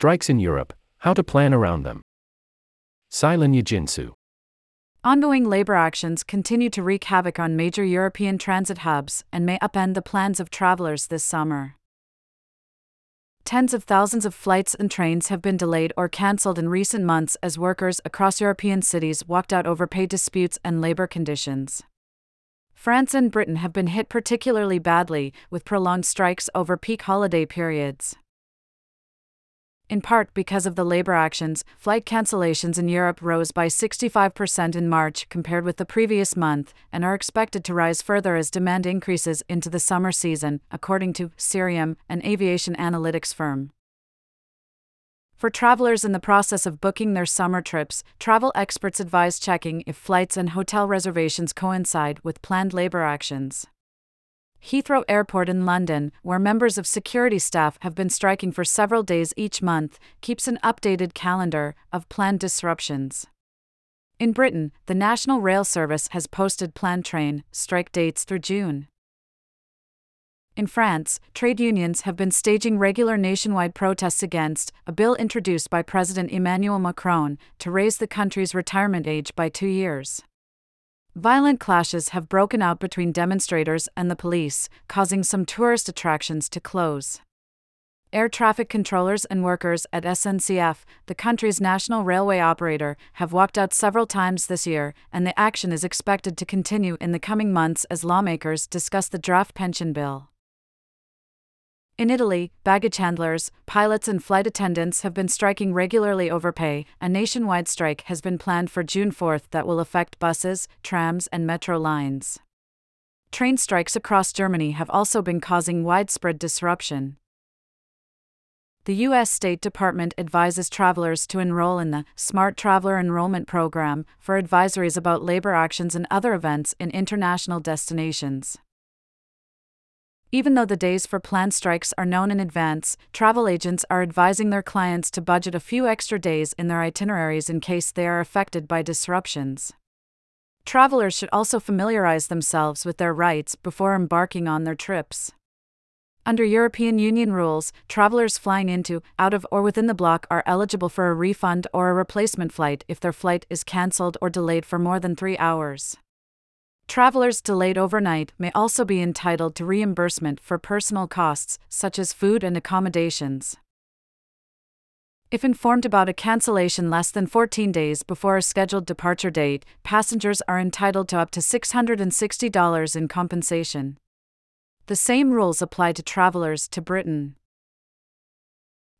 Strikes in Europe, how to plan around them. Ceylan Yeginsu. Ongoing labor actions continue to wreak havoc on major European transit hubs and may upend the plans of travelers this summer. Tens of thousands of flights and trains have been delayed or cancelled in recent months as workers across European cities walked out over pay disputes and labor conditions. France and Britain have been hit particularly badly, with prolonged strikes over peak holiday periods. In part because of the labor actions, flight cancellations in Europe rose by 65% in March compared with the previous month and are expected to rise further as demand increases into the summer season, according to Cirium, an aviation analytics firm. For travelers in the process of booking their summer trips, travel experts advise checking if flights and hotel reservations coincide with planned labor actions. Heathrow Airport in London, where members of security staff have been striking for several days each month, keeps an updated calendar of planned disruptions. In Britain, the National Rail Service has posted planned train strike dates through June. In France, trade unions have been staging regular nationwide protests against a bill introduced by President Emmanuel Macron to raise the country's retirement age by two years. Violent clashes have broken out between demonstrators and the police, causing some tourist attractions to close. Air traffic controllers and workers at SNCF, the country's national railway operator, have walked out several times this year, and the action is expected to continue in the coming months as lawmakers discuss the draft pension bill. In Italy, baggage handlers, pilots, and flight attendants have been striking regularly over pay. A nationwide strike has been planned for June 4th that will affect buses, trams, and metro lines. Train strikes across Germany have also been causing widespread disruption. The U.S. State Department advises travelers to enroll in the Smart Traveler Enrollment Program for advisories about labor actions and other events in international destinations. Even though the days for planned strikes are known in advance, travel agents are advising their clients to budget a few extra days in their itineraries in case they are affected by disruptions. Travelers should also familiarize themselves with their rights before embarking on their trips. Under European Union rules, travelers flying into, out of, or within the bloc are eligible for a refund or a replacement flight if their flight is cancelled or delayed for more than three hours. Travelers delayed overnight may also be entitled to reimbursement for personal costs, such as food and accommodations. If informed about a cancellation less than 14 days before a scheduled departure date, passengers are entitled to up to $660 in compensation. The same rules apply to travelers to Britain.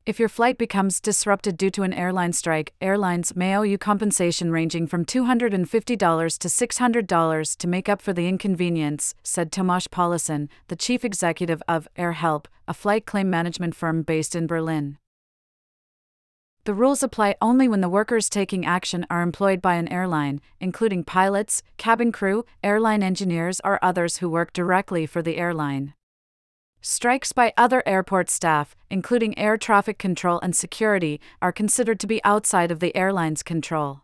If your flight becomes disrupted due to an airline strike, airlines may owe you compensation ranging from $250 to $600 to make up for the inconvenience, said Tomasz Pawliszyn, the chief executive of AirHelp, a flight claim management firm based in Berlin. The rules apply only when the workers taking action are employed by an airline, including pilots, cabin crew, airline engineers, or others who work directly for the airline. Strikes by other airport staff, including air traffic control and security, are considered to be outside of the airline's control.